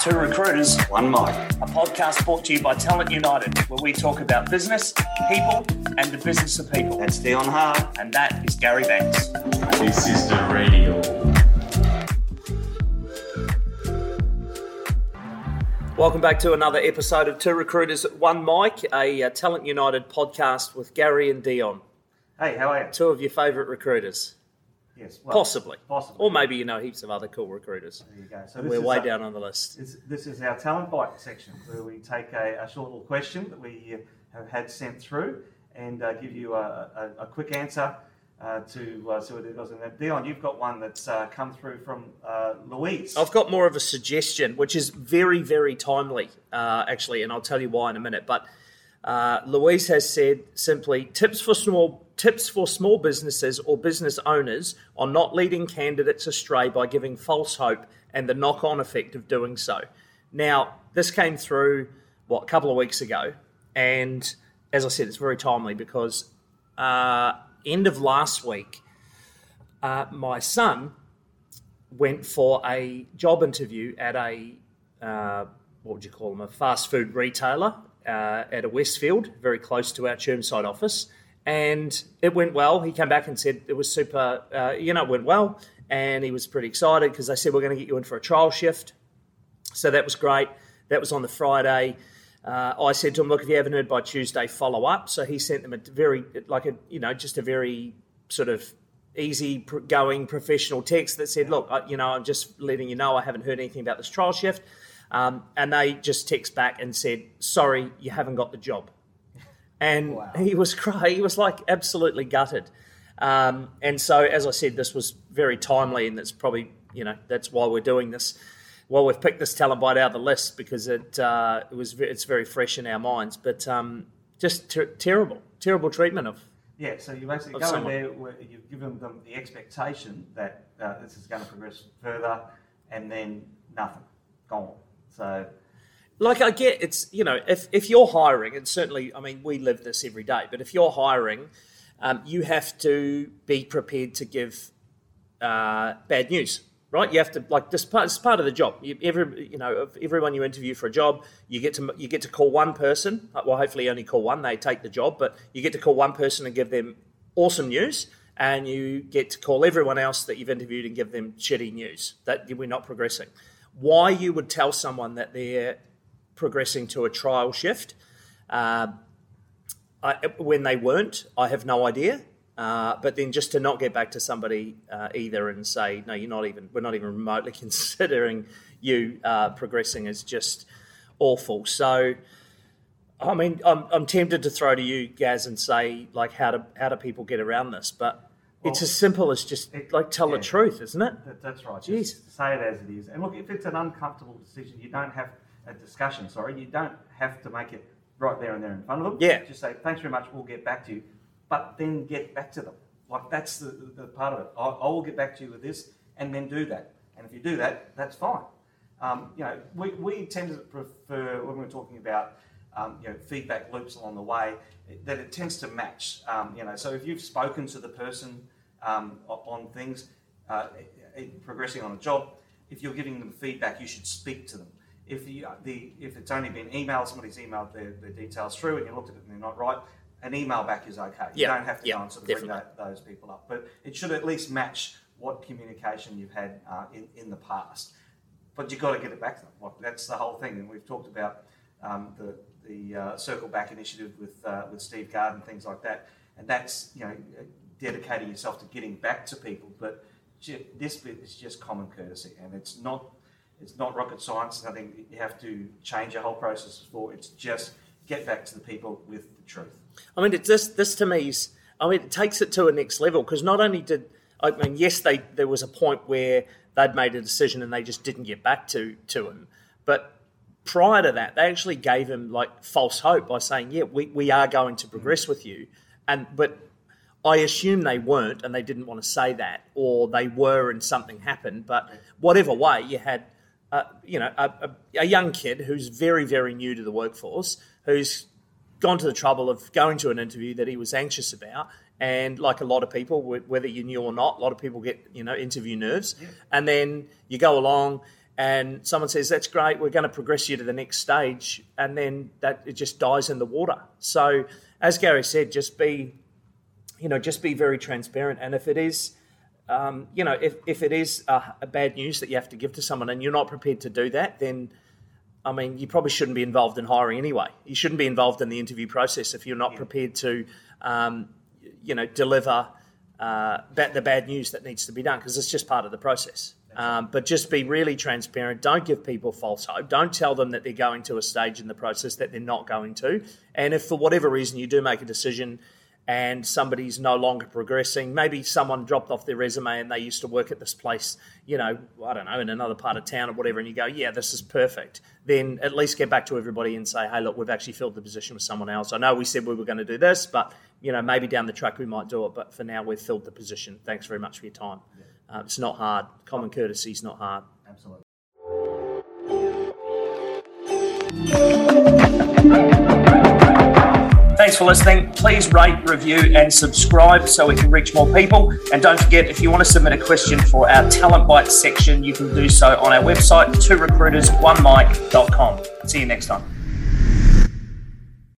Two Recruiters, One Mic, a podcast brought to you by Talent United, where we talk about business, people, and the business of people. That's Dion Hart. And that is Gary Banks. This is the radio. Welcome back to another episode of Two Recruiters, One Mic, a uh, Talent United podcast with Gary and Dion. Hey, how are you? Two of your favourite recruiters. Yes, well, Possibly. Possibly. Or maybe you know heaps of other cool recruiters. There you go. So We're is way a- down on the list. This, this is our talent bite section where we take a, a short little question that we have had sent through and uh, give you a, a, a quick answer uh, to uh, see what it was. And Dion, you've got one that's uh, come through from uh, Louise. I've got more of a suggestion, which is very, very timely, uh, actually, and I'll tell you why in a minute. But uh, Louise has said simply tips for small tips for small businesses or business owners on not leading candidates astray by giving false hope and the knock-on effect of doing so. Now, this came through what a couple of weeks ago, and as I said, it's very timely because uh, end of last week, uh, my son went for a job interview at a uh, what would you call them a fast food retailer uh, at a Westfield, very close to our Chermside office, and it went well. He came back and said it was super. Uh, you know, it went well, and he was pretty excited because they said we're going to get you in for a trial shift. So that was great. That was on the Friday. Uh, I said to him, "Look, if you haven't heard by Tuesday, follow up." So he sent them a very, like a, you know, just a very sort of easy going professional text that said, "Look, I, you know, I'm just letting you know I haven't heard anything about this trial shift," um, and they just text back and said, "Sorry, you haven't got the job." And Wow. he was crying. He was like absolutely gutted. Um, and so, as I said, this was very timely, and that's probably you know that's why we're doing this. Well, we've picked this talent bite out of the list because it uh, it was it's very fresh in our minds, but um, just ter- terrible, terrible treatment of Yeah, so you basically go someone. in there, where you've given them the expectation that uh, this is going to progress further, and then nothing, gone. So like I get it's you know if if you're hiring and certainly I mean we live this every day, but if you're hiring, um, you have to be prepared to give uh, bad news, right? You have to like this part. It's part of the job. You, every you know everyone you interview for a job, you get to you get to call one person. uh, Well, hopefully you only call one. They take the job, but you get to call one person and give them awesome news. And you get to call everyone else that you've interviewed and give them shitty news that we're not progressing. Why you would tell someone that they're progressing to a trial shift uh, I, when they weren't, I have no idea. Uh, but then just to not get back to somebody uh, either and say, no, you're not even, we're not even remotely considering you uh, progressing is just awful. So, I mean, I'm, I'm tempted to throw to you, Gaz, and say, like, how do, how do people get around this? But it's as simple as just, it- like, tell yeah. the truth, isn't it? That, that's right. Jeez. Just say it as it is. And look, if it's an uncomfortable decision, you don't have a discussion. Sorry, you don't have to make it right there and there in front of them. Yeah. Just say thanks very much. We'll get back to you, but then get back to them. Like that's the, the part of it. I, I will get back to you with this, and then do that. And if you do that, that's fine. Um, you know, we, we tend to prefer when we're talking about um, you know feedback loops along the way that it tends to match. Um, you know, so if you've spoken to the person um, on things, uh, progressing on a job, if you're giving them feedback, you should speak to them. If you, the if it's only been emailed, somebody's emailed their, their details through, and you looked at it and they're not right, an email back is okay. You Yeah, don't have to yeah, go and sort of bring that, those people up, but it should at least match what communication you've had uh, in in the past. But you've got to get it back to them. Like that's the whole thing, and we've talked about um, the the uh, Circle Back initiative with uh, with Steve Garden, things like that, and that's you know dedicating yourself to getting back to people. But this bit is just common courtesy, and it's not it's not rocket science. Nothing you have to change your whole process for. It's just get back to the people with the truth. I mean, this this to me is. I mean, it takes it to a next level because not only did I mean, yes, they there was a point where they'd made a decision and they just didn't get back to to him, but prior to that, they actually gave him like false hope by saying, "Yeah, we, we are going to progress with you," and but I assume they weren't and they didn't want to say that, or they were and something happened. But whatever way, you had, uh, you know, a, a, a young kid who's very, very new to the workforce, who's gone to the trouble of going to an interview that he was anxious about. And like a lot of people, whether you knew or not, a lot of people get, you know, interview nerves. And then you go along and someone says that's great we're going to progress you to the next stage and then that it just dies in the water so as gary said just be you know just be very transparent and if it is um, you know if, if it is a, a bad news that you have to give to someone and you're not prepared to do that then I mean, you probably shouldn't be involved in hiring anyway. You shouldn't be involved in the interview process if you're not yeah. prepared to, um, you know, deliver uh, the bad news that needs to be done because it's just part of the process. Um, but just be really transparent. Don't give people false hope. Don't tell them that they're going to a stage in the process that they're not going to. And if for whatever reason you do make a decision and somebody's no longer progressing, maybe someone dropped off their resume and they used to work at this place, you know, I don't know, in another part of town or whatever, and you go, yeah, this is perfect. Then at least get back to everybody and say, hey, look, we've actually filled the position with someone else. I know we said we were going to do this, but you know, maybe down the track we might do it. But for now, we've filled the position. Thanks very much for your time. Yeah. Uh, it's not hard. Common courtesy is not hard. Absolutely. Thanks for listening. Please rate, review, and subscribe so we can reach more people. And don't forget, if you want to submit a question for our Talent Bites section, you can do so on our website, two recruiters, one mic.com. See you next time.